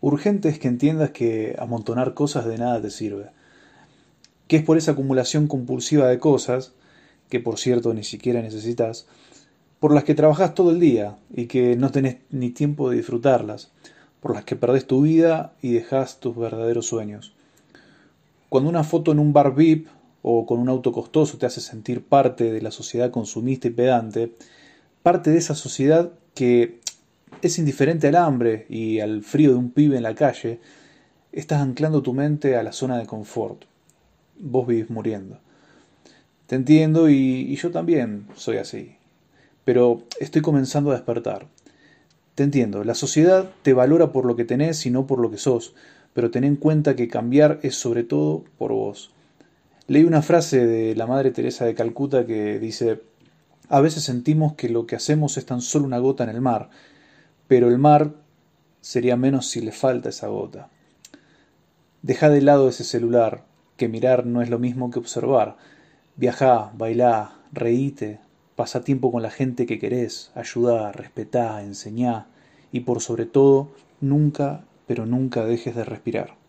Urgente es que entiendas que amontonar cosas de nada te sirve. Que es por esa acumulación compulsiva de cosas, que por cierto ni siquiera necesitas, por las que trabajas todo el día y que no tenés ni tiempo de disfrutarlas, por las que perdés tu vida y dejas tus verdaderos sueños. Cuando una foto en un bar VIP o con un auto costoso te hace sentir parte de la sociedad consumista y pedante, parte de esa sociedad que es indiferente al hambre y al frío de un pibe en la calle, estás anclando tu mente a la zona de confort. Vos vivís muriendo. Te entiendo y, yo también soy así. Pero estoy comenzando a despertar. Te entiendo, la sociedad te valora por lo que tenés y no por lo que sos, pero ten en cuenta que cambiar es sobre todo por vos. Leí una frase de la Madre Teresa de Calcuta que dice, a veces sentimos que lo que hacemos es tan solo una gota en el mar, pero el mar sería menos si le falta esa gota. Deja de lado ese celular, que mirar no es lo mismo que observar. Viajá, bailá, reíte, pasa tiempo con la gente que querés, ayudá, respetá, enseñá y por sobre todo, nunca, pero nunca dejes de respirar.